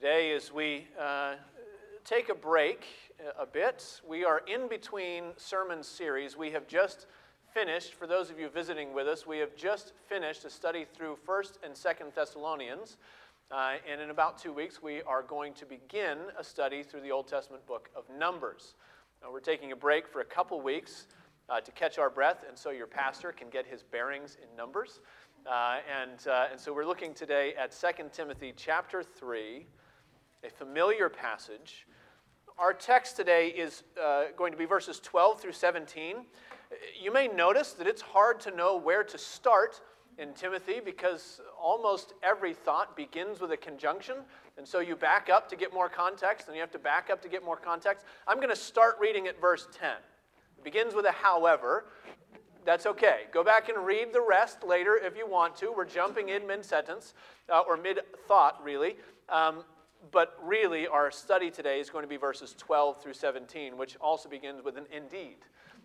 Today, as we uh, take a break a bit, we are in between sermon series. We have just finished, for those of you visiting with us, we have just finished a study through 1st and 2nd Thessalonians. Uh, and in about two weeks, we are going to begin a study through the Old Testament book of Numbers. Now, we're taking a break for a couple weeks uh, to catch our breath, and so your pastor can get his bearings in Numbers. Uh, and, uh, and so we're looking today at 2 Timothy chapter 3, a familiar passage. Our text today is uh, going to be verses 12 through 17. You may notice that it's hard to know where to start in Timothy because almost every thought begins with a conjunction. And so you back up to get more context, and you have to back up to get more context. I'm going to start reading at verse 10. It begins with a however, that's okay. Go back and read the rest later if you want to. We're jumping in mid sentence, uh, or mid thought, really. Um, but really, our study today is going to be verses 12 through 17, which also begins with an indeed.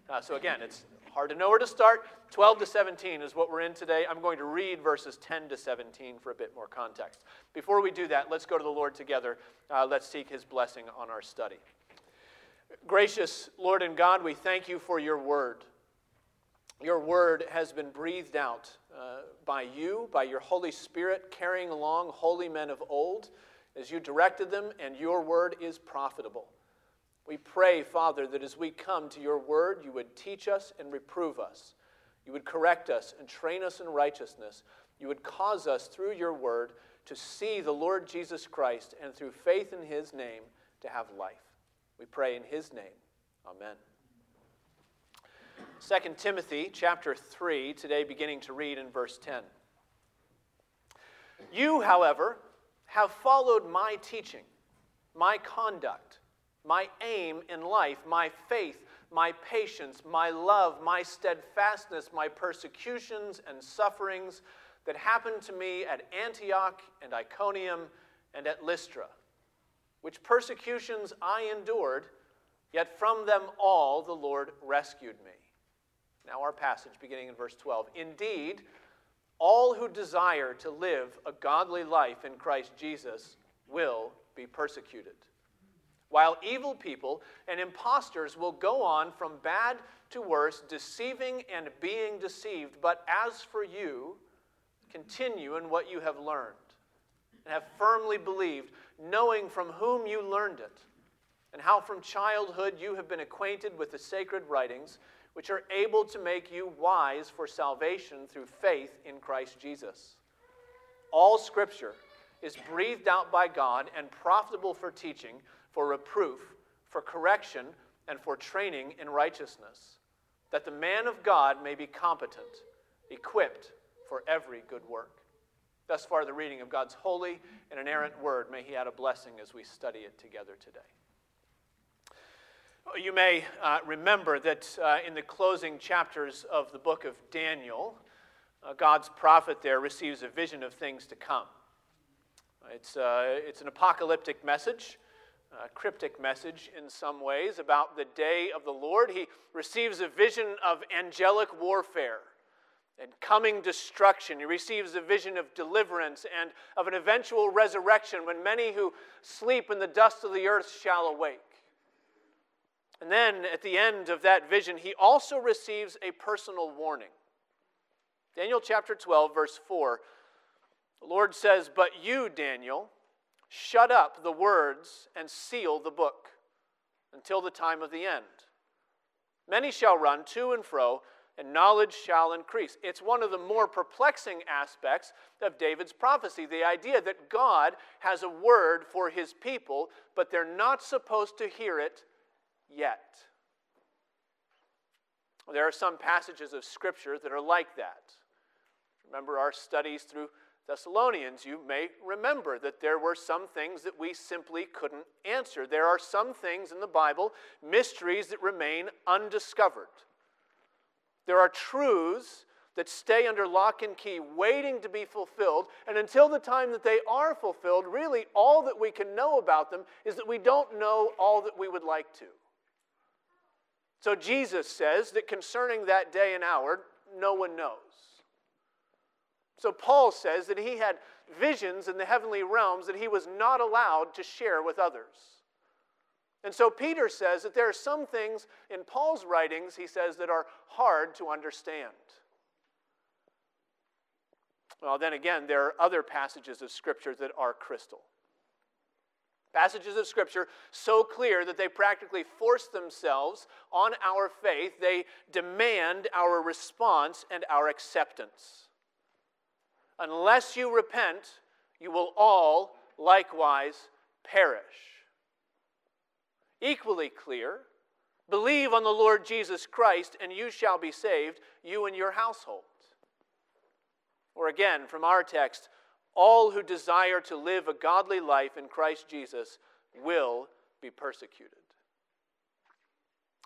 Uh, so again, it's hard to know where to start. 12 to 17 is what we're in today. I'm going to read verses 10 to 17 for a bit more context. Before we do that, let's go to the Lord together. Uh, let's seek his blessing on our study. Gracious Lord and God, we thank you for your word. Your word has been breathed out uh, by you, by your Holy Spirit, carrying along holy men of old as you directed them, and your word is profitable. We pray, Father, that as we come to your word, you would teach us and reprove us. You would correct us and train us in righteousness. You would cause us through your word to see the Lord Jesus Christ and through faith in his name to have life. We pray in his name. Amen. 2 Timothy chapter 3, today beginning to read in verse 10. You, however, have followed my teaching, my conduct, my aim in life, my faith, my patience, my love, my steadfastness, my persecutions and sufferings that happened to me at Antioch and Iconium and at Lystra, which persecutions I endured, yet from them all the Lord rescued me. Now, our passage beginning in verse 12. Indeed, all who desire to live a godly life in Christ Jesus will be persecuted. While evil people and impostors will go on from bad to worse, deceiving and being deceived. But as for you, continue in what you have learned and have firmly believed, knowing from whom you learned it, and how from childhood you have been acquainted with the sacred writings which are able to make you wise for salvation through faith in Christ Jesus. All Scripture is breathed out by God and profitable for teaching, for reproof, for correction, and for training in righteousness, that the man of God may be competent, equipped for every good work. Thus far, the reading of God's holy and inerrant word. May He add a blessing as we study it together today. You may uh, remember that uh, in the closing chapters of the book of Daniel, uh, God's prophet there receives a vision of things to come. It's, uh, it's an apocalyptic message, a cryptic message in some ways about the day of the Lord. He receives a vision of angelic warfare and coming destruction. He receives a vision of deliverance and of an eventual resurrection when many who sleep in the dust of the earth shall awake. And then at the end of that vision, he also receives a personal warning. Daniel chapter 12, verse 4, the Lord says, But you, Daniel, shut up the words and seal the book until the time of the end. Many shall run to and fro, and knowledge shall increase. It's one of the more perplexing aspects of David's prophecy the idea that God has a word for his people, but they're not supposed to hear it yet. There are some passages of Scripture that are like that. Remember our studies through Thessalonians, you may remember that there were some things that we simply couldn't answer. There are some things in the Bible, mysteries that remain undiscovered. There are truths that stay under lock and key, waiting to be fulfilled. And until the time that they are fulfilled, really all that we can know about them is that we don't know all that we would like to. So Jesus says that concerning that day and hour, no one knows. So Paul says that he had visions in the heavenly realms that he was not allowed to share with others. And so Peter says that there are some things in Paul's writings, he says, that are hard to understand. Well, then again, there are other passages of Scripture that are crystal. Passages of Scripture so clear that they practically force themselves on our faith. They demand our response and our acceptance. Unless you repent, you will all likewise perish. Equally clear, believe on the Lord Jesus Christ, and you shall be saved, you and your household. Or again, from our text, all who desire to live a godly life in Christ Jesus will be persecuted.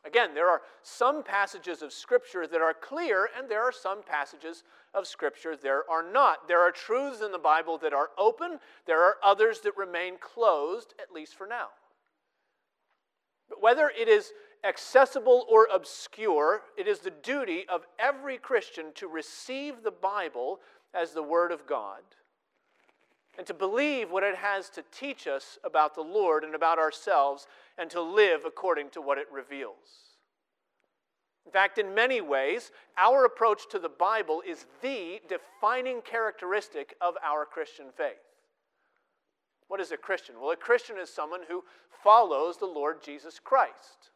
Again, there are some passages of Scripture that are clear, and there are some passages of Scripture there are not. There are truths in the Bible that are open, there are others that remain closed, at least for now. But whether it is accessible or obscure, it is the duty of every Christian to receive the Bible as the Word of God and to believe what it has to teach us about the Lord and about ourselves and to live according to what it reveals. In fact, in many ways, our approach to the Bible is the defining characteristic of our Christian faith. What is a Christian? Well, a Christian is someone who follows the Lord Jesus Christ.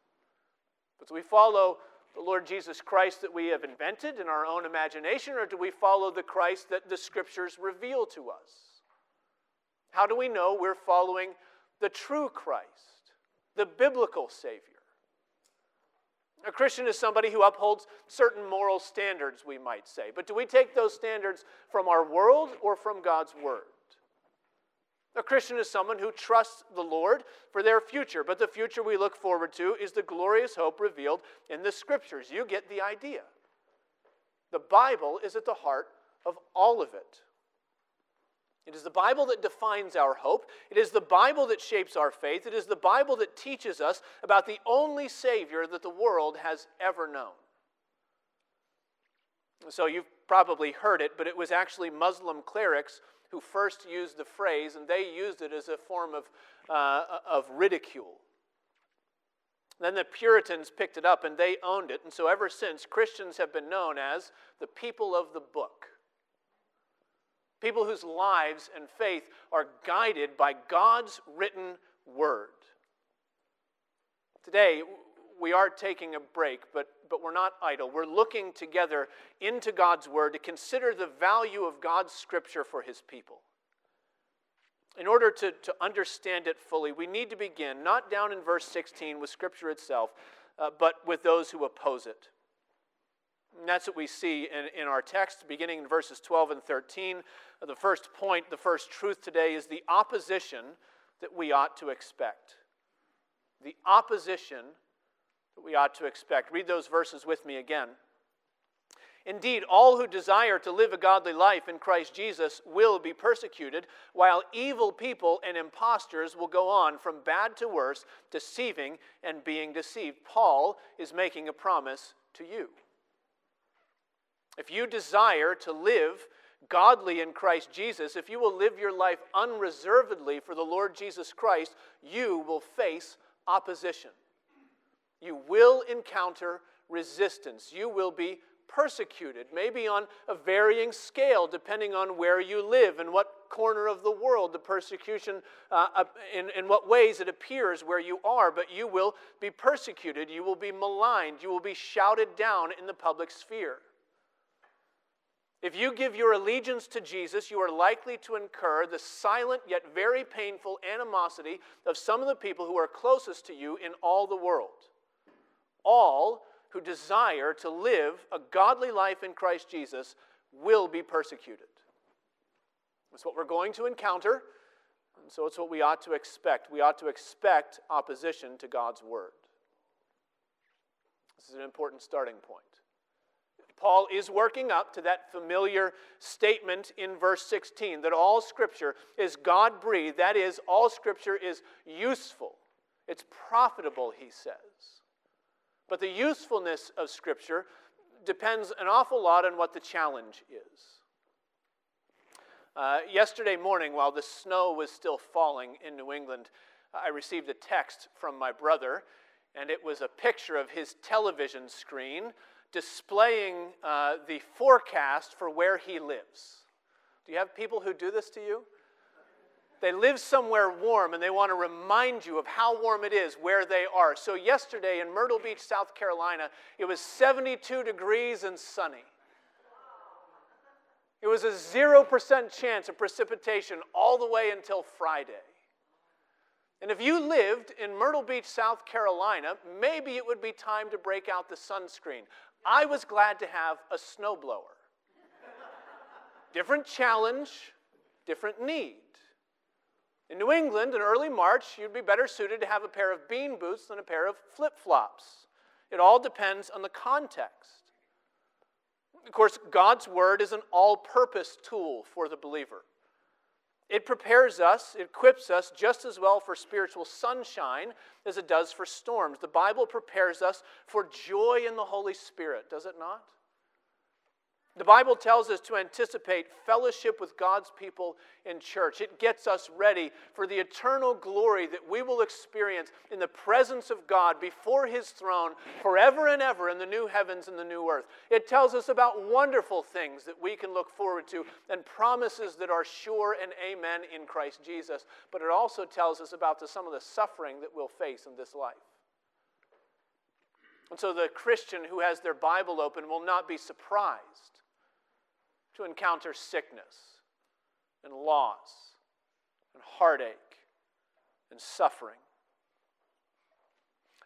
But do we follow the Lord Jesus Christ that we have invented in our own imagination, or do we follow the Christ that the Scriptures reveal to us? How do we know we're following the true Christ, the biblical Savior? A Christian is somebody who upholds certain moral standards, we might say. But do we take those standards from our world or from God's Word? A Christian is someone who trusts the Lord for their future, but the future we look forward to is the glorious hope revealed in the Scriptures. You get the idea. The Bible is at the heart of all of it. It is the Bible that defines our hope. It is the Bible that shapes our faith. It is the Bible that teaches us about the only Savior that the world has ever known. So you've probably heard it, but it was actually Muslim clerics who first used the phrase, and they used it as a form of, uh, of ridicule. Then the Puritans picked it up and they owned it, and so ever since, Christians have been known as the people of the book. People whose lives and faith are guided by God's written word. Today, we are taking a break, but, but we're not idle. We're looking together into God's Word to consider the value of God's Scripture for His people. In order to, to understand it fully, we need to begin not down in verse 16 with Scripture itself, uh, but with those who oppose it. And that's what we see in, in our text, beginning in verses 12 and 13. Uh, the first point, the first truth today is the opposition that we ought to expect. The opposition that we ought to expect. Read those verses with me again. Indeed, all who desire to live a godly life in Christ Jesus will be persecuted, while evil people and impostors will go on from bad to worse, deceiving and being deceived. Paul is making a promise to you. If you desire to live godly in Christ Jesus, if you will live your life unreservedly for the Lord Jesus Christ, you will face opposition you will encounter resistance. You will be persecuted, maybe on a varying scale, depending on where you live and what corner of the world the persecution, uh, in, in what ways it appears where you are, but you will be persecuted. You will be maligned. You will be shouted down in the public sphere. If you give your allegiance to Jesus, you are likely to incur the silent yet very painful animosity of some of the people who are closest to you in all the world all who desire to live a godly life in Christ Jesus will be persecuted. That's what we're going to encounter, and so it's what we ought to expect. We ought to expect opposition to God's word. This is an important starting point. Paul is working up to that familiar statement in verse 16 that all Scripture is God breathed. That is, all Scripture is useful, it's profitable, he says. But the usefulness of Scripture depends an awful lot on what the challenge is. Uh, yesterday morning, while the snow was still falling in New England, I received a text from my brother, and it was a picture of his television screen displaying uh, the forecast for where he lives. Do you have people who do this to you? They live somewhere warm and they want to remind you of how warm it is where they are. So, yesterday in Myrtle Beach, South Carolina, it was 72 degrees and sunny. It was a 0% chance of precipitation all the way until Friday. And if you lived in Myrtle Beach, South Carolina, maybe it would be time to break out the sunscreen. I was glad to have a snowblower. different challenge, different need. In New England, in early March, you'd be better suited to have a pair of bean boots than a pair of flip flops. It all depends on the context. Of course, God's Word is an all purpose tool for the believer. It prepares us, it equips us just as well for spiritual sunshine as it does for storms. The Bible prepares us for joy in the Holy Spirit, does it not? The Bible tells us to anticipate fellowship with God's people in church. It gets us ready for the eternal glory that we will experience in the presence of God before His throne forever and ever in the new heavens and the new earth. It tells us about wonderful things that we can look forward to and promises that are sure and amen in Christ Jesus. But it also tells us about the, some of the suffering that we'll face in this life. And so the Christian who has their Bible open will not be surprised to encounter sickness and loss and heartache and suffering.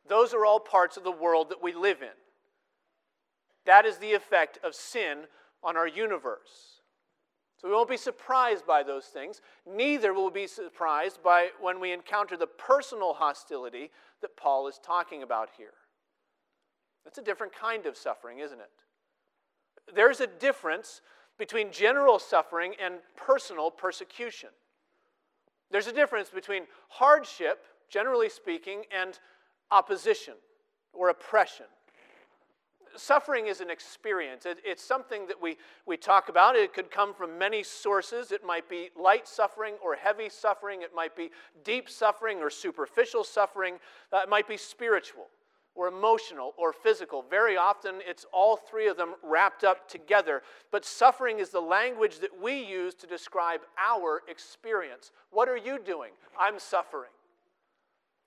Those are all parts of the world that we live in. That is the effect of sin on our universe. So we won't be surprised by those things. Neither will we be surprised by when we encounter the personal hostility that Paul is talking about here. That's a different kind of suffering, isn't it? There's a difference between general suffering and personal persecution. There's a difference between hardship, generally speaking, and opposition or oppression. Suffering is an experience. It, it's something that we, we talk about. It could come from many sources. It might be light suffering or heavy suffering. It might be deep suffering or superficial suffering. Uh, it might be spiritual or emotional or physical. Very often, it's all three of them wrapped up together. But suffering is the language that we use to describe our experience. What are you doing? I'm suffering.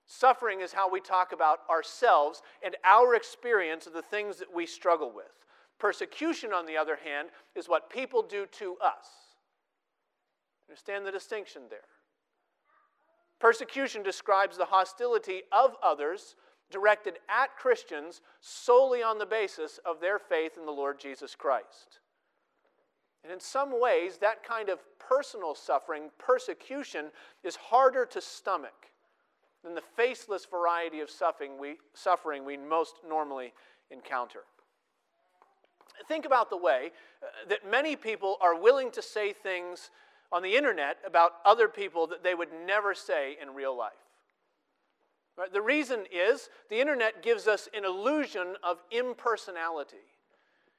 Suffering is how we talk about ourselves and our experience of the things that we struggle with. Persecution, on the other hand, is what people do to us. Understand the distinction there. Persecution describes the hostility of others directed at Christians solely on the basis of their faith in the Lord Jesus Christ. And in some ways, that kind of personal suffering, persecution, is harder to stomach than the faceless variety of suffering we, suffering we most normally encounter. Think about the way uh, that many people are willing to say things on the internet about other people that they would never say in real life. Right? The reason is the internet gives us an illusion of impersonality.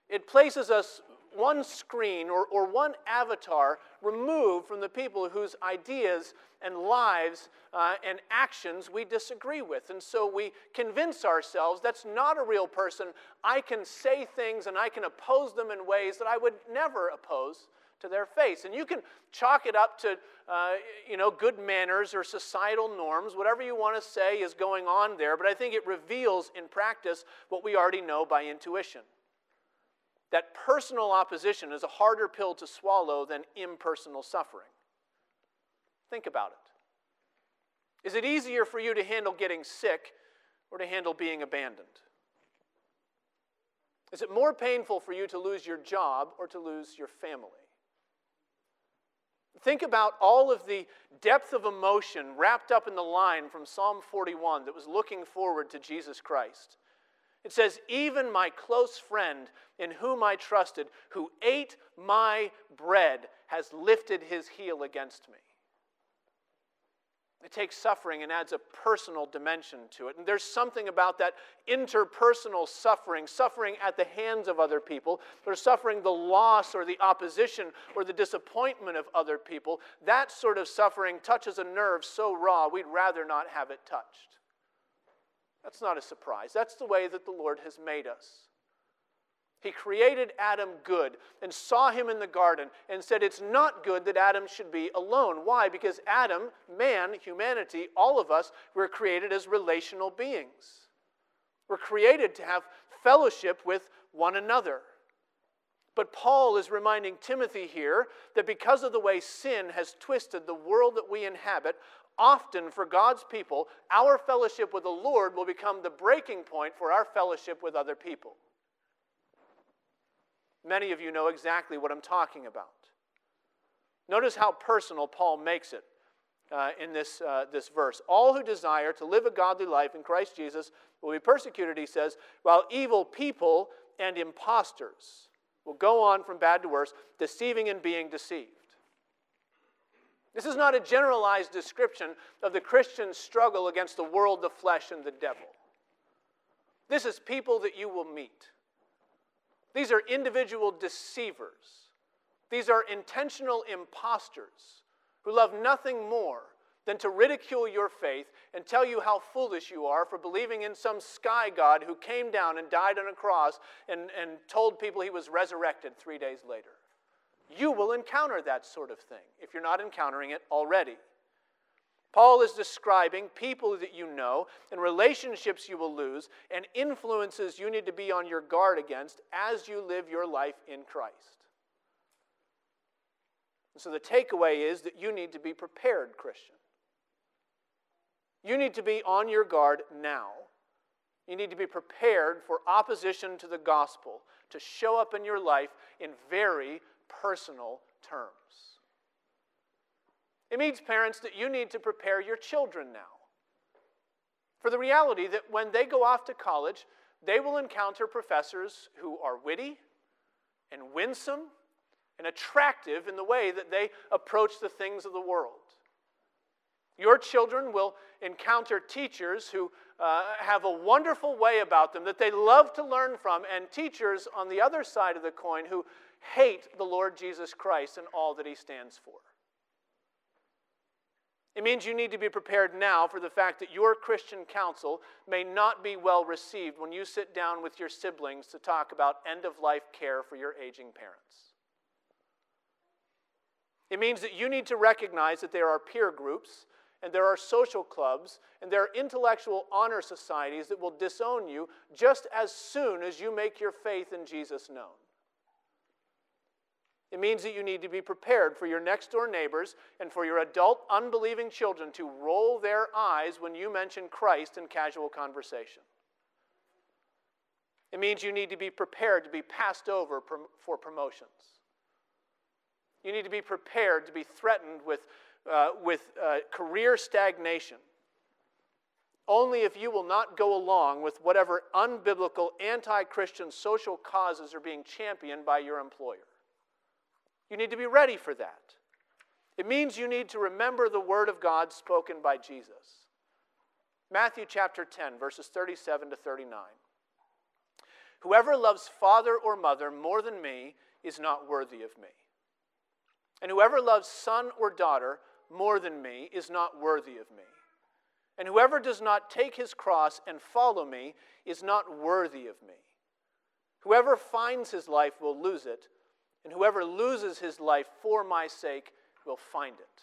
It places us one screen or, or one avatar removed from the people whose ideas and lives uh, and actions we disagree with. And so we convince ourselves that's not a real person. I can say things and I can oppose them in ways that I would never oppose to their face. And you can chalk it up to, uh, you know, good manners or societal norms, whatever you want to say is going on there, but I think it reveals in practice what we already know by intuition. That personal opposition is a harder pill to swallow than impersonal suffering. Think about it. Is it easier for you to handle getting sick or to handle being abandoned? Is it more painful for you to lose your job or to lose your family? Think about all of the depth of emotion wrapped up in the line from Psalm 41 that was looking forward to Jesus Christ. It says, Even my close friend in whom I trusted, who ate my bread, has lifted his heel against me. It takes suffering and adds a personal dimension to it. And there's something about that interpersonal suffering, suffering at the hands of other people, or suffering the loss or the opposition or the disappointment of other people. That sort of suffering touches a nerve so raw, we'd rather not have it touched. That's not a surprise. That's the way that the Lord has made us. He created Adam good and saw him in the garden and said, It's not good that Adam should be alone. Why? Because Adam, man, humanity, all of us, were created as relational beings. We're created to have fellowship with one another. But Paul is reminding Timothy here that because of the way sin has twisted the world that we inhabit, often for God's people, our fellowship with the Lord will become the breaking point for our fellowship with other people. Many of you know exactly what I'm talking about. Notice how personal Paul makes it uh, in this, uh, this verse. All who desire to live a godly life in Christ Jesus will be persecuted, he says, while evil people and impostors will go on from bad to worse, deceiving and being deceived. This is not a generalized description of the Christian struggle against the world, the flesh, and the devil. This is people that you will meet. These are individual deceivers. These are intentional impostors who love nothing more than to ridicule your faith and tell you how foolish you are for believing in some sky god who came down and died on a cross and, and told people he was resurrected three days later. You will encounter that sort of thing if you're not encountering it already. Paul is describing people that you know and relationships you will lose and influences you need to be on your guard against as you live your life in Christ. And so the takeaway is that you need to be prepared, Christian. You need to be on your guard now. You need to be prepared for opposition to the gospel to show up in your life in very personal terms. It means, parents, that you need to prepare your children now for the reality that when they go off to college, they will encounter professors who are witty and winsome and attractive in the way that they approach the things of the world. Your children will encounter teachers who uh, have a wonderful way about them that they love to learn from, and teachers on the other side of the coin who hate the Lord Jesus Christ and all that he stands for. It means you need to be prepared now for the fact that your Christian counsel may not be well received when you sit down with your siblings to talk about end of life care for your aging parents. It means that you need to recognize that there are peer groups and there are social clubs and there are intellectual honor societies that will disown you just as soon as you make your faith in Jesus known. It means that you need to be prepared for your next door neighbors and for your adult unbelieving children to roll their eyes when you mention Christ in casual conversation. It means you need to be prepared to be passed over for promotions. You need to be prepared to be threatened with, uh, with uh, career stagnation. Only if you will not go along with whatever unbiblical, anti Christian social causes are being championed by your employer. You need to be ready for that. It means you need to remember the word of God spoken by Jesus. Matthew chapter 10, verses 37 to 39. Whoever loves father or mother more than me is not worthy of me. And whoever loves son or daughter more than me is not worthy of me. And whoever does not take his cross and follow me is not worthy of me. Whoever finds his life will lose it and whoever loses his life for my sake will find it.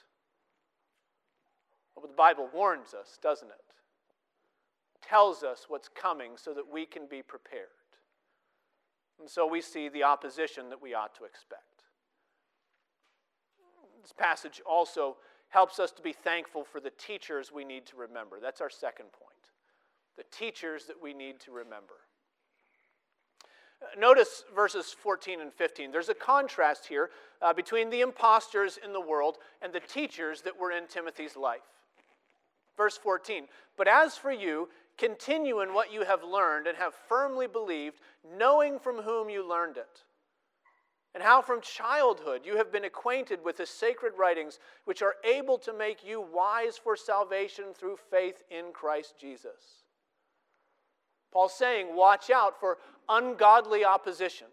Well, the Bible warns us, doesn't it? Tells us what's coming so that we can be prepared. And so we see the opposition that we ought to expect. This passage also helps us to be thankful for the teachers we need to remember. That's our second point. The teachers that we need to remember. Notice verses 14 and 15. There's a contrast here uh, between the impostors in the world and the teachers that were in Timothy's life. Verse 14 But as for you, continue in what you have learned and have firmly believed, knowing from whom you learned it, and how from childhood you have been acquainted with the sacred writings, which are able to make you wise for salvation through faith in Christ Jesus. Paul's saying, watch out for ungodly opposition.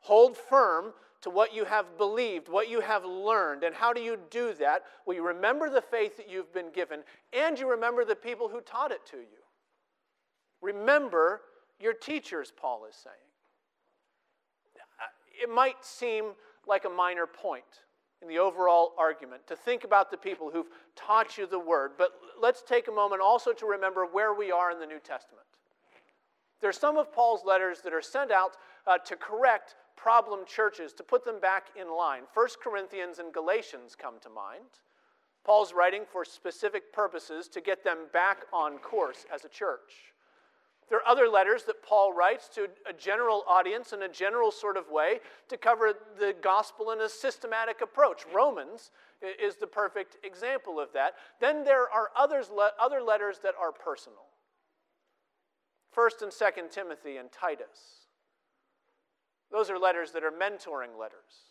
Hold firm to what you have believed, what you have learned. And how do you do that? Well, you remember the faith that you've been given, and you remember the people who taught it to you. Remember your teachers, Paul is saying. Uh, it might seem like a minor point in the overall argument to think about the people who've taught you the word, but let's take a moment also to remember where we are in the New Testament. There are some of Paul's letters that are sent out uh, to correct problem churches, to put them back in line. 1 Corinthians and Galatians come to mind. Paul's writing for specific purposes to get them back on course as a church. There are other letters that Paul writes to a general audience in a general sort of way to cover the gospel in a systematic approach. Romans is the perfect example of that. Then there are others, other letters that are personal. First and Second Timothy and Titus. Those are letters that are mentoring letters.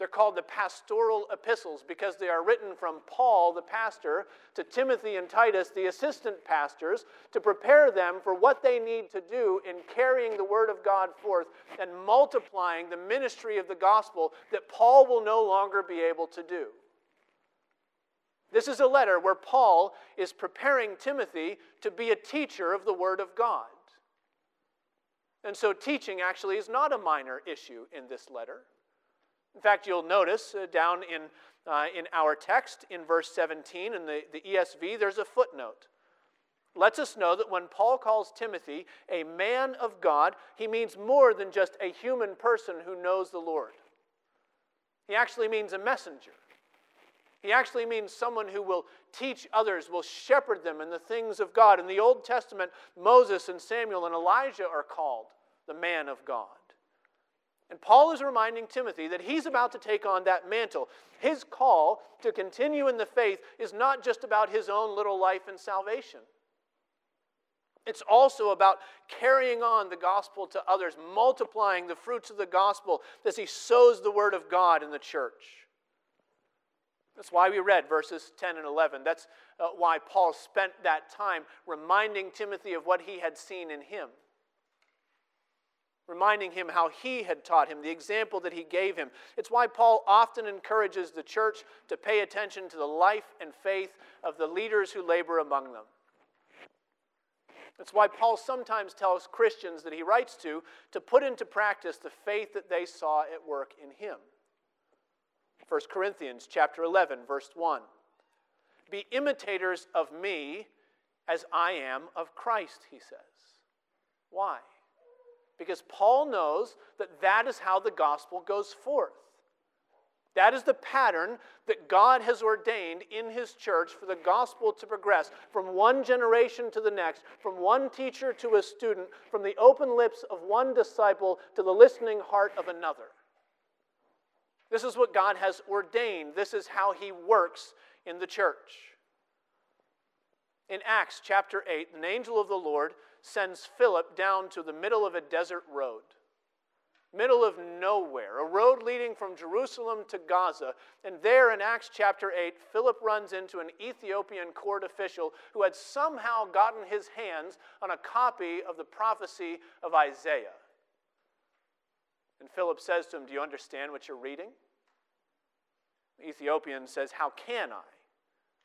They're called the pastoral epistles because they are written from Paul, the pastor, to Timothy and Titus, the assistant pastors, to prepare them for what they need to do in carrying the word of God forth and multiplying the ministry of the gospel that Paul will no longer be able to do. This is a letter where Paul is preparing Timothy to be a teacher of the Word of God. And so, teaching actually is not a minor issue in this letter. In fact, you'll notice uh, down in, uh, in our text in verse 17 in the, the ESV, there's a footnote. Lets us know that when Paul calls Timothy a man of God, he means more than just a human person who knows the Lord. He actually means a messenger. He actually means someone who will teach others, will shepherd them in the things of God. In the Old Testament, Moses and Samuel and Elijah are called the man of God. And Paul is reminding Timothy that he's about to take on that mantle. His call to continue in the faith is not just about his own little life and salvation. It's also about carrying on the gospel to others, multiplying the fruits of the gospel as he sows the word of God in the church. That's why we read verses 10 and 11. That's uh, why Paul spent that time reminding Timothy of what he had seen in him, reminding him how he had taught him, the example that he gave him. It's why Paul often encourages the church to pay attention to the life and faith of the leaders who labor among them. That's why Paul sometimes tells Christians that he writes to to put into practice the faith that they saw at work in him. 1 Corinthians chapter 11 verse 1. Be imitators of me as I am of Christ, he says. Why? Because Paul knows that that is how the gospel goes forth. That is the pattern that God has ordained in His church for the gospel to progress from one generation to the next, from one teacher to a student, from the open lips of one disciple to the listening heart of another. This is what God has ordained. This is how He works in the church. In Acts chapter 8, an angel of the Lord sends Philip down to the middle of a desert road, middle of nowhere, a road leading from Jerusalem to Gaza. And there in Acts chapter 8, Philip runs into an Ethiopian court official who had somehow gotten his hands on a copy of the prophecy of Isaiah. And Philip says to him, Do you understand what you're reading? The Ethiopian says, How can I,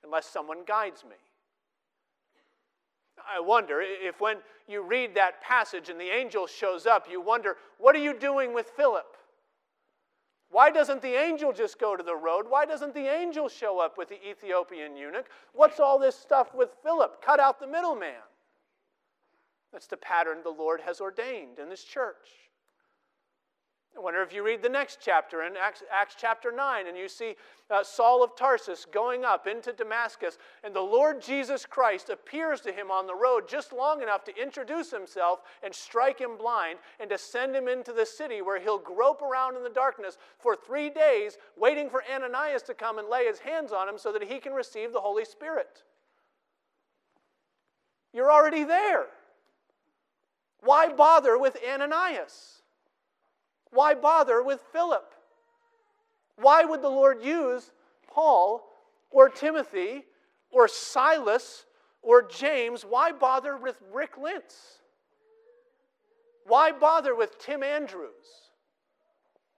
unless someone guides me? I wonder if when you read that passage and the angel shows up, you wonder, What are you doing with Philip? Why doesn't the angel just go to the road? Why doesn't the angel show up with the Ethiopian eunuch? What's all this stuff with Philip? Cut out the middleman. That's the pattern the Lord has ordained in this church. I wonder if you read the next chapter in Acts, Acts chapter 9 and you see uh, Saul of Tarsus going up into Damascus, and the Lord Jesus Christ appears to him on the road just long enough to introduce himself and strike him blind and to send him into the city where he'll grope around in the darkness for three days, waiting for Ananias to come and lay his hands on him so that he can receive the Holy Spirit. You're already there. Why bother with Ananias? Why bother with Philip? Why would the Lord use Paul or Timothy or Silas or James? Why bother with Rick Lints? Why bother with Tim Andrews?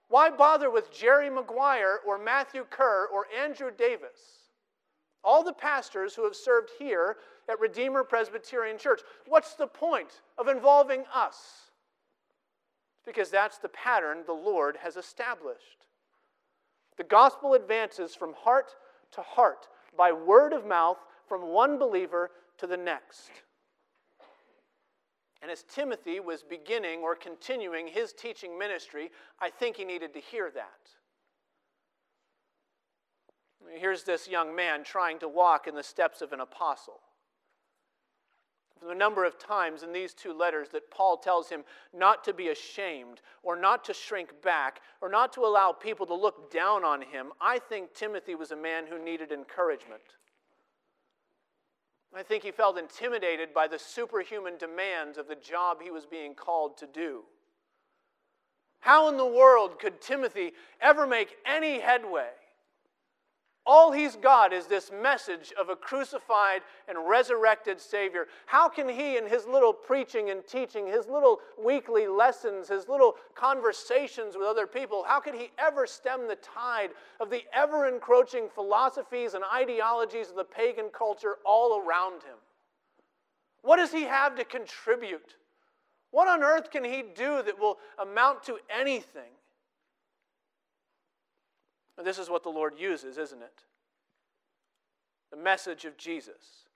Why bother with Jerry Maguire or Matthew Kerr or Andrew Davis? All the pastors who have served here at Redeemer Presbyterian Church. What's the point of involving us? Because that's the pattern the Lord has established. The gospel advances from heart to heart by word of mouth from one believer to the next. And as Timothy was beginning or continuing his teaching ministry, I think he needed to hear that. Here's this young man trying to walk in the steps of an apostle. The number of times in these two letters that Paul tells him not to be ashamed or not to shrink back or not to allow people to look down on him, I think Timothy was a man who needed encouragement. I think he felt intimidated by the superhuman demands of the job he was being called to do. How in the world could Timothy ever make any headway all he's got is this message of a crucified and resurrected Savior. How can he, in his little preaching and teaching, his little weekly lessons, his little conversations with other people, how could he ever stem the tide of the ever encroaching philosophies and ideologies of the pagan culture all around him? What does he have to contribute? What on earth can he do that will amount to anything? This is what the Lord uses, isn't it? The message of Jesus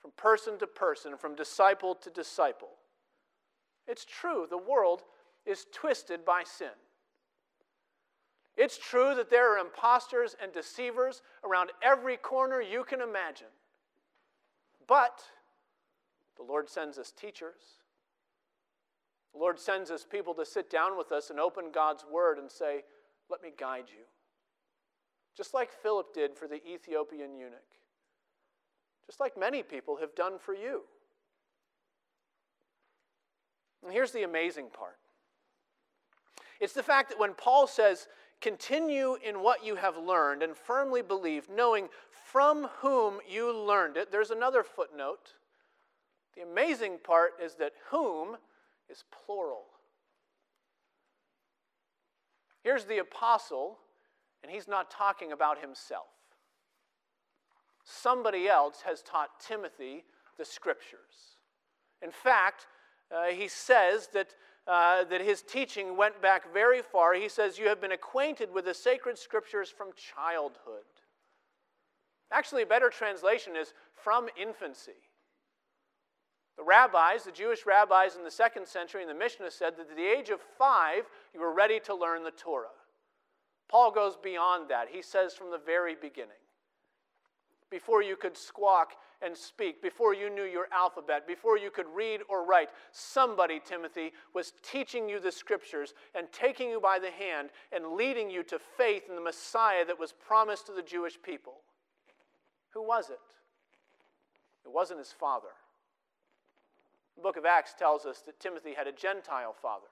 from person to person, from disciple to disciple. It's true, the world is twisted by sin. It's true that there are impostors and deceivers around every corner you can imagine. But the Lord sends us teachers. The Lord sends us people to sit down with us and open God's Word and say, Let me guide you just like Philip did for the Ethiopian eunuch, just like many people have done for you. And here's the amazing part it's the fact that when Paul says, continue in what you have learned and firmly believe, knowing from whom you learned it, there's another footnote. The amazing part is that whom is plural. Here's the apostle and he's not talking about himself. Somebody else has taught Timothy the scriptures. In fact, uh, he says that, uh, that his teaching went back very far. He says, You have been acquainted with the sacred scriptures from childhood. Actually, a better translation is from infancy. The rabbis, the Jewish rabbis in the second century in the Mishnah said that at the age of five, you were ready to learn the Torah. Paul goes beyond that. He says from the very beginning, before you could squawk and speak, before you knew your alphabet, before you could read or write, somebody, Timothy, was teaching you the scriptures and taking you by the hand and leading you to faith in the Messiah that was promised to the Jewish people. Who was it? It wasn't his father. The book of Acts tells us that Timothy had a Gentile father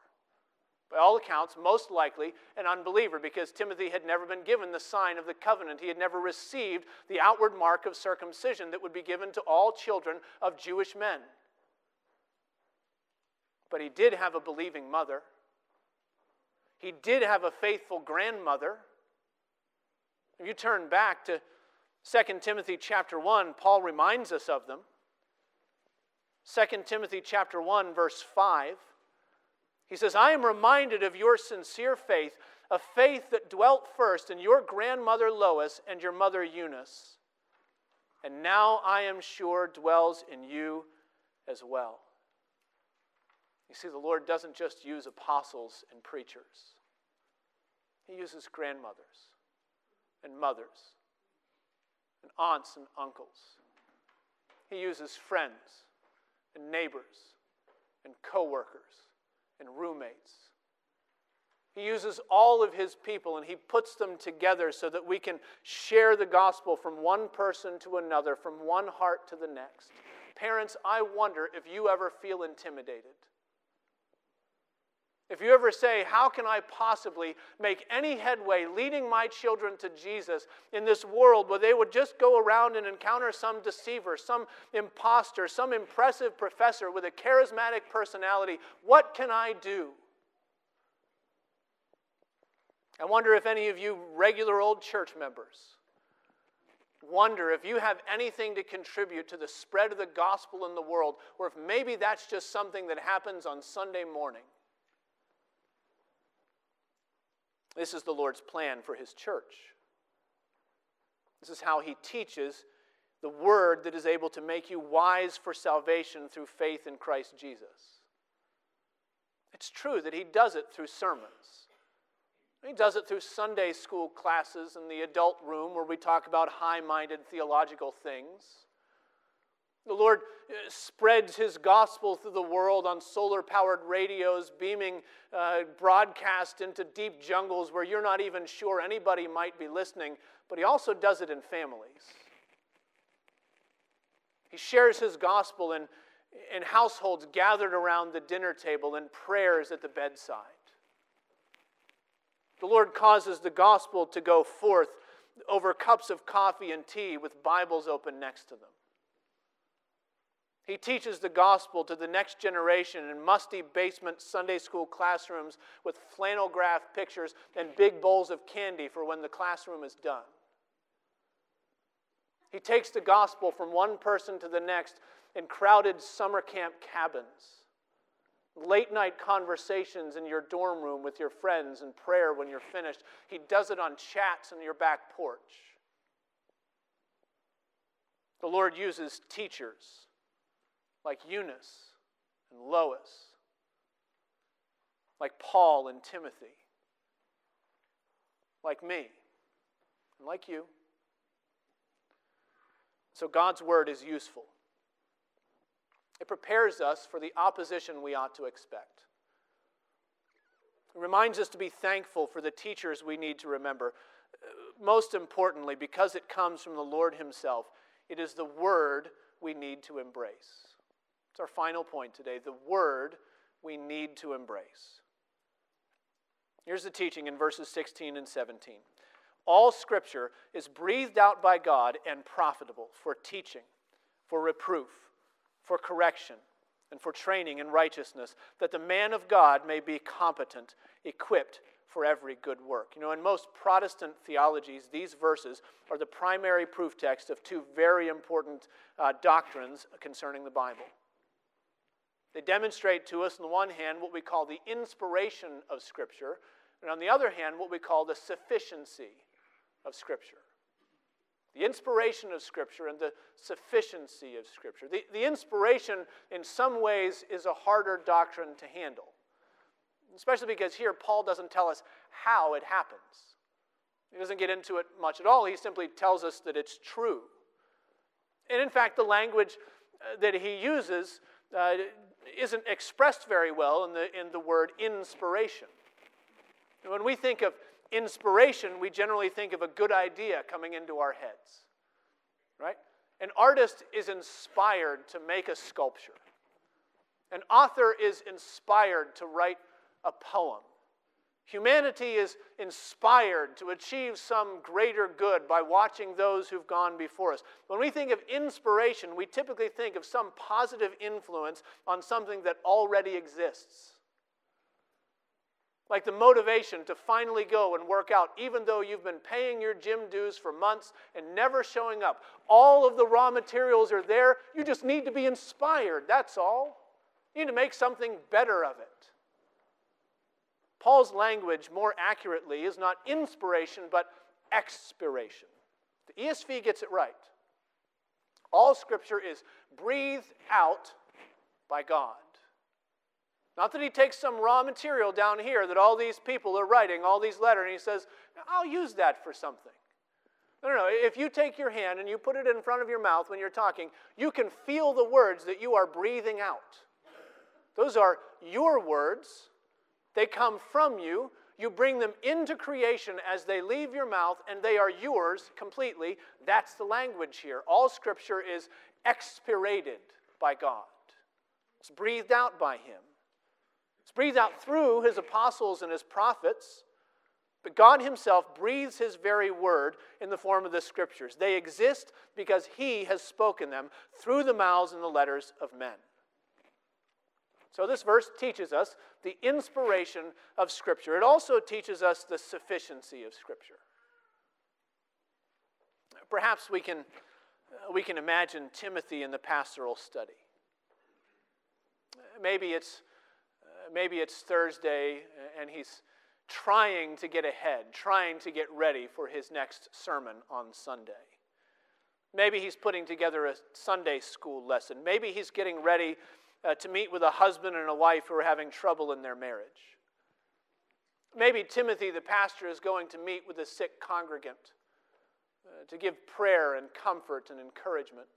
by all accounts, most likely an unbeliever because Timothy had never been given the sign of the covenant. He had never received the outward mark of circumcision that would be given to all children of Jewish men. But he did have a believing mother. He did have a faithful grandmother. If you turn back to 2 Timothy chapter 1, Paul reminds us of them. 2 Timothy chapter 1 verse 5 he says, I am reminded of your sincere faith, a faith that dwelt first in your grandmother Lois and your mother Eunice, and now I am sure dwells in you as well. You see, the Lord doesn't just use apostles and preachers, He uses grandmothers and mothers and aunts and uncles. He uses friends and neighbors and coworkers and roommates. He uses all of his people and he puts them together so that we can share the gospel from one person to another, from one heart to the next. Parents, I wonder if you ever feel intimidated. If you ever say, How can I possibly make any headway leading my children to Jesus in this world where they would just go around and encounter some deceiver, some impostor, some impressive professor with a charismatic personality? What can I do? I wonder if any of you regular old church members wonder if you have anything to contribute to the spread of the gospel in the world, or if maybe that's just something that happens on Sunday morning. This is the Lord's plan for His church. This is how He teaches the word that is able to make you wise for salvation through faith in Christ Jesus. It's true that He does it through sermons. He does it through Sunday school classes in the adult room where we talk about high minded theological things. The Lord uh, spreads His gospel through the world on solar powered radios, beaming uh, broadcast into deep jungles where you're not even sure anybody might be listening, but He also does it in families. He shares His gospel in, in households gathered around the dinner table and prayers at the bedside. The Lord causes the gospel to go forth over cups of coffee and tea with Bibles open next to them. He teaches the gospel to the next generation in musty basement Sunday school classrooms with flannel graph pictures and big bowls of candy for when the classroom is done. He takes the gospel from one person to the next in crowded summer camp cabins, late night conversations in your dorm room with your friends and prayer when you're finished. He does it on chats on your back porch. The Lord uses teachers like Eunice and Lois, like Paul and Timothy, like me, and like you. So God's word is useful. It prepares us for the opposition we ought to expect. It reminds us to be thankful for the teachers we need to remember. Uh, most importantly, because it comes from the Lord Himself, it is the word we need to embrace. It's our final point today the word we need to embrace. Here's the teaching in verses 16 and 17. All scripture is breathed out by God and profitable for teaching, for reproof, for correction, and for training in righteousness, that the man of God may be competent, equipped for every good work. You know, in most Protestant theologies, these verses are the primary proof text of two very important uh, doctrines concerning the Bible. They demonstrate to us, on the one hand, what we call the inspiration of Scripture, and on the other hand, what we call the sufficiency of Scripture. The inspiration of Scripture and the sufficiency of Scripture. The, the inspiration, in some ways, is a harder doctrine to handle, especially because here Paul doesn't tell us how it happens. He doesn't get into it much at all, he simply tells us that it's true. And in fact, the language uh, that he uses uh, isn't expressed very well in the, in the word inspiration. When we think of inspiration, we generally think of a good idea coming into our heads, right? An artist is inspired to make a sculpture. An author is inspired to write a poem. Humanity is inspired to achieve some greater good by watching those who've gone before us. When we think of inspiration, we typically think of some positive influence on something that already exists. Like the motivation to finally go and work out, even though you've been paying your gym dues for months and never showing up. All of the raw materials are there. You just need to be inspired, that's all. You need to make something better of it. Paul's language, more accurately, is not inspiration, but expiration. The ESV gets it right. All scripture is breathed out by God. Not that he takes some raw material down here that all these people are writing, all these letters, and he says, I'll use that for something. No, no, no. If you take your hand and you put it in front of your mouth when you're talking, you can feel the words that you are breathing out. Those are your words they come from you. You bring them into creation as they leave your mouth, and they are yours completely. That's the language here. All scripture is expirated by God, it's breathed out by Him. It's breathed out through his apostles and his prophets. But God Himself breathes His very word in the form of the Scriptures. They exist because He has spoken them through the mouths and the letters of men. So, this verse teaches us the inspiration of Scripture. It also teaches us the sufficiency of Scripture. Perhaps we can, uh, we can imagine Timothy in the pastoral study. Maybe it's, uh, maybe it's Thursday and he's trying to get ahead, trying to get ready for his next sermon on Sunday. Maybe he's putting together a Sunday school lesson. Maybe he's getting ready uh, to meet with a husband and a wife who are having trouble in their marriage. Maybe Timothy, the pastor, is going to meet with a sick congregant uh, to give prayer and comfort and encouragement.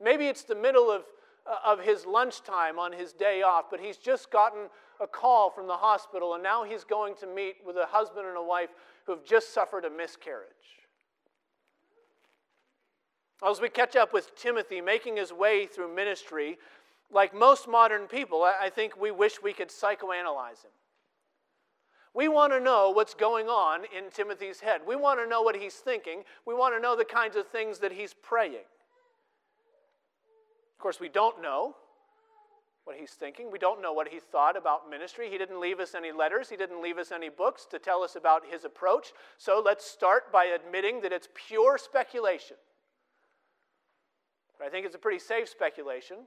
Maybe it's the middle of, uh, of his lunchtime on his day off, but he's just gotten a call from the hospital, and now he's going to meet with a husband and a wife who have just suffered a miscarriage. As we catch up with Timothy making his way through ministry, like most modern people, I think we wish we could psychoanalyze him. We want to know what's going on in Timothy's head. We want to know what he's thinking. We want to know the kinds of things that he's praying. Of course, we don't know what he's thinking. We don't know what he thought about ministry. He didn't leave us any letters, he didn't leave us any books to tell us about his approach. So let's start by admitting that it's pure speculation. But I think it's a pretty safe speculation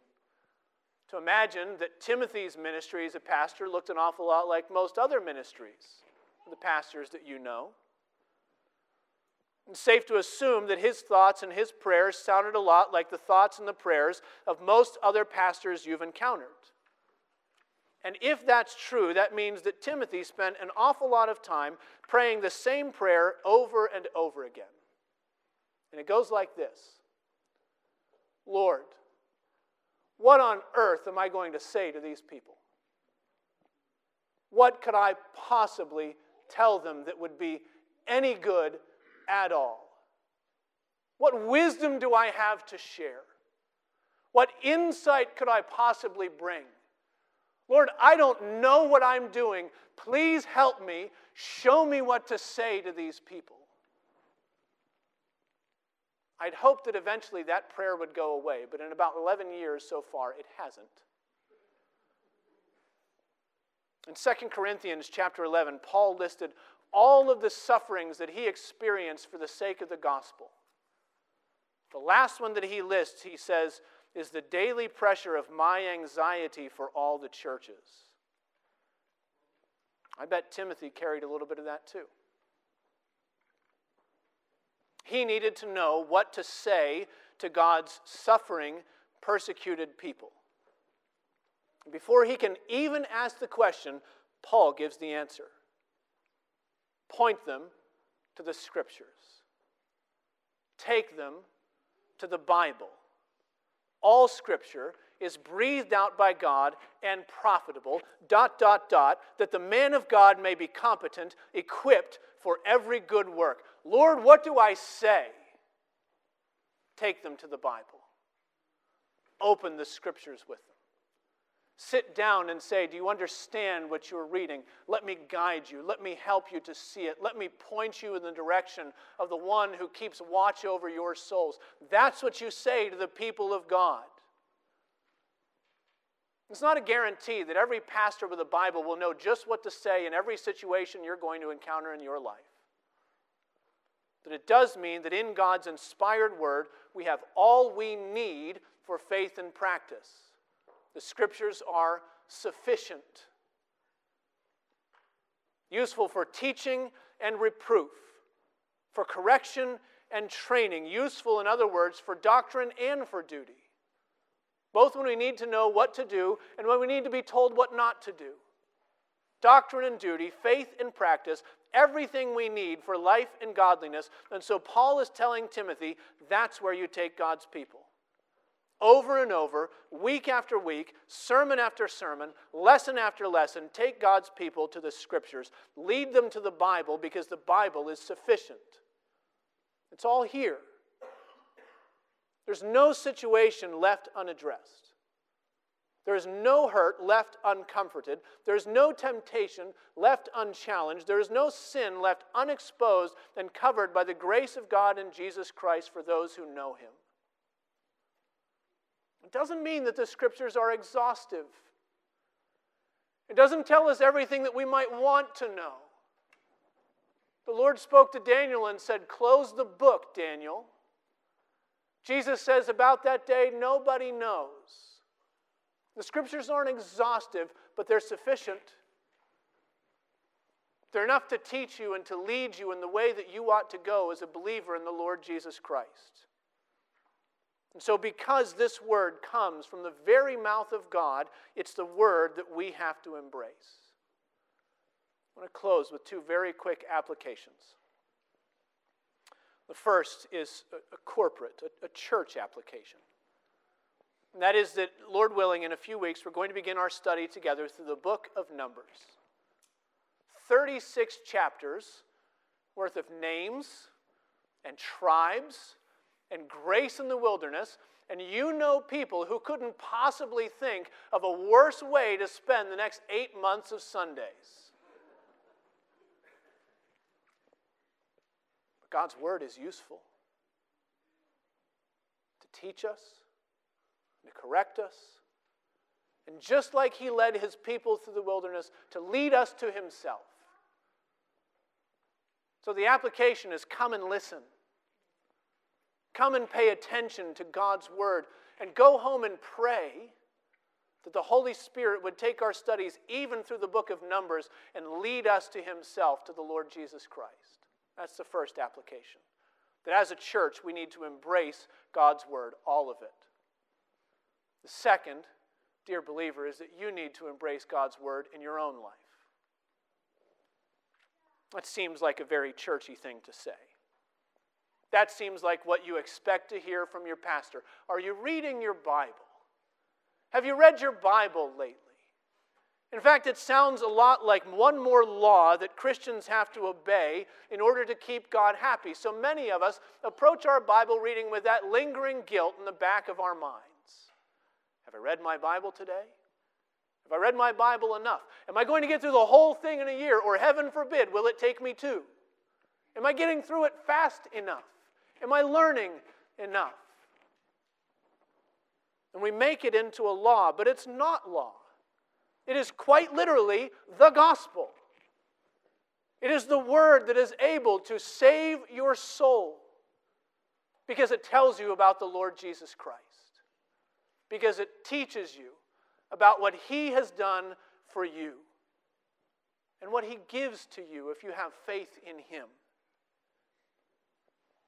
to imagine that Timothy's ministry as a pastor looked an awful lot like most other ministries, the pastors that you know. It's safe to assume that his thoughts and his prayers sounded a lot like the thoughts and the prayers of most other pastors you've encountered. And if that's true, that means that Timothy spent an awful lot of time praying the same prayer over and over again. And it goes like this Lord, what on earth am I going to say to these people? What could I possibly tell them that would be any good at all? What wisdom do I have to share? What insight could I possibly bring? Lord, I don't know what I'm doing. Please help me. Show me what to say to these people. I'd hoped that eventually that prayer would go away, but in about 11 years so far, it hasn't. In 2 Corinthians chapter 11, Paul listed all of the sufferings that he experienced for the sake of the gospel. The last one that he lists, he says, is the daily pressure of my anxiety for all the churches. I bet Timothy carried a little bit of that too. He needed to know what to say to God's suffering, persecuted people. Before he can even ask the question, Paul gives the answer point them to the scriptures, take them to the Bible. All scripture is breathed out by God and profitable, dot, dot, dot, that the man of God may be competent, equipped for every good work. Lord, what do I say? Take them to the Bible. Open the scriptures with them. Sit down and say, Do you understand what you're reading? Let me guide you. Let me help you to see it. Let me point you in the direction of the one who keeps watch over your souls. That's what you say to the people of God. It's not a guarantee that every pastor with a Bible will know just what to say in every situation you're going to encounter in your life. But it does mean that in God's inspired word, we have all we need for faith and practice. The scriptures are sufficient, useful for teaching and reproof, for correction and training, useful, in other words, for doctrine and for duty. Both when we need to know what to do and when we need to be told what not to do. Doctrine and duty, faith and practice, everything we need for life and godliness. And so Paul is telling Timothy that's where you take God's people over and over, week after week, sermon after sermon, lesson after lesson, take God's people to the scriptures. Lead them to the Bible because the Bible is sufficient. It's all here. There's no situation left unaddressed. There is no hurt left uncomforted. There is no temptation left unchallenged. There is no sin left unexposed and covered by the grace of God in Jesus Christ for those who know Him. It doesn't mean that the scriptures are exhaustive, it doesn't tell us everything that we might want to know. The Lord spoke to Daniel and said, Close the book, Daniel. Jesus says about that day, nobody knows. The scriptures aren't exhaustive, but they're sufficient. They're enough to teach you and to lead you in the way that you ought to go as a believer in the Lord Jesus Christ. And so, because this word comes from the very mouth of God, it's the word that we have to embrace. I want to close with two very quick applications. The first is a, corporate, a, church application. And that is that, Lord willing, in a few weeks, we're going to begin our study together through the book of Numbers. 36 chapters worth of names and tribes and grace in the wilderness. And you know people who couldn't possibly think of a worse way to spend the next eight months of Sundays. But God's word is useful to teach us to correct us. And just like he led his people through the wilderness, to lead us to himself. So the application is come and listen. Come and pay attention to God's word. And go home and pray that the Holy Spirit would take our studies even through the book of Numbers and lead us to himself, to the Lord Jesus Christ. That's the first application. That as a church, we need to embrace God's word, all of it. The second, dear believer, is that you need to embrace God's word in your own life. That seems like a very churchy thing to say. That seems like what you expect to hear from your pastor. Are you reading your Bible? Have you read your Bible lately? In fact, it sounds a lot like one more law that Christians have to obey in order to keep God happy. So many of us approach our Bible reading with that lingering guilt in the back of our mind. Have I read my Bible today? Have I read my Bible enough? Am I going to get through the whole thing in a year? Or heaven forbid, will it take me two? Am I getting through it fast enough? Am I learning enough? And we make it into a law, but it's not law. It is quite literally the gospel. It is the word that is able to save your soul because it tells you about the Lord Jesus Christ because it teaches you about what He has done for you and what He gives to you if you have faith in Him.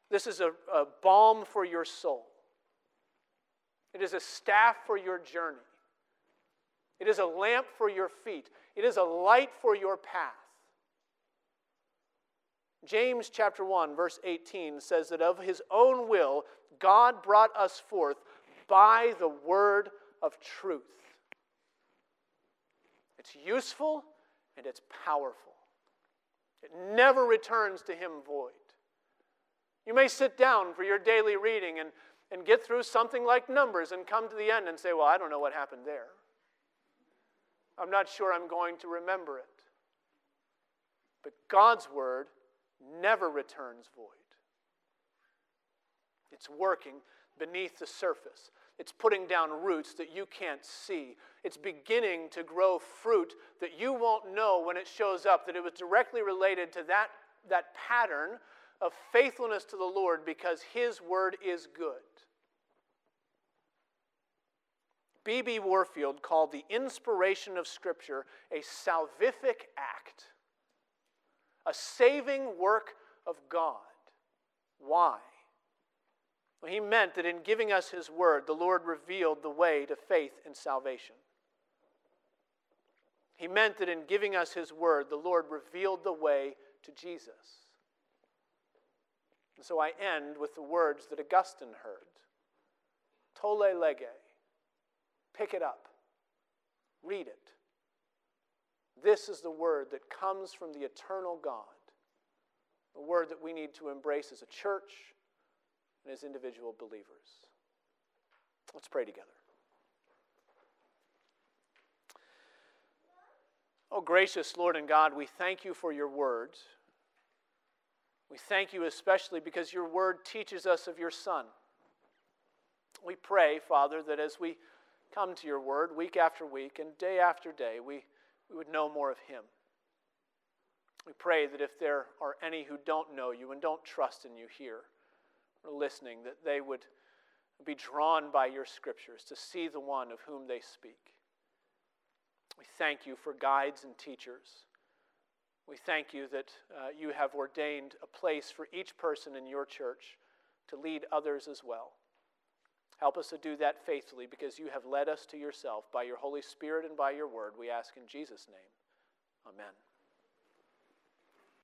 This is a, a balm for your soul. It is a staff for your journey. It is a lamp for your feet. It is a light for your path. James chapter 1 verse 18 says that of his own will God brought us forth by the word of truth. It's useful and it's powerful. It never returns to him void. You may sit down for your daily reading and, and get through something like Numbers and come to the end and say, Well, I don't know what happened there. I'm not sure I'm going to remember it. But God's word never returns void. It's working beneath the surface. It's putting down roots that you can't see. It's beginning to grow fruit that you won't know when it shows up, that it was directly related to that, that pattern of faithfulness to the Lord because His word is good. B.B. Warfield called the inspiration of Scripture a salvific act, a saving work of God. Why? He meant that in giving us his word, the Lord revealed the way to faith and salvation. He meant that in giving us his word, the Lord revealed the way to Jesus. And so I end with the words that Augustine heard Tolle lege. Pick it up, read it. This is the word that comes from the eternal God, the word that we need to embrace as a church and as individual believers. Let's pray together. Oh, gracious Lord and God, we thank you for your words. We thank you especially because your word teaches us of your Son. We pray, Father, that as we come to your word week after week and day after day, we, we would know more of him. We pray that if there are any who don't know you and don't trust in you here or listening, that they would be drawn by your scriptures to see the one of whom they speak. We thank you for guides and teachers. We thank you that uh, you have ordained a place for each person in your church to lead others as well. Help us to do that faithfully because you have led us to yourself by your Holy Spirit and by your word. We ask in Jesus' name. Amen.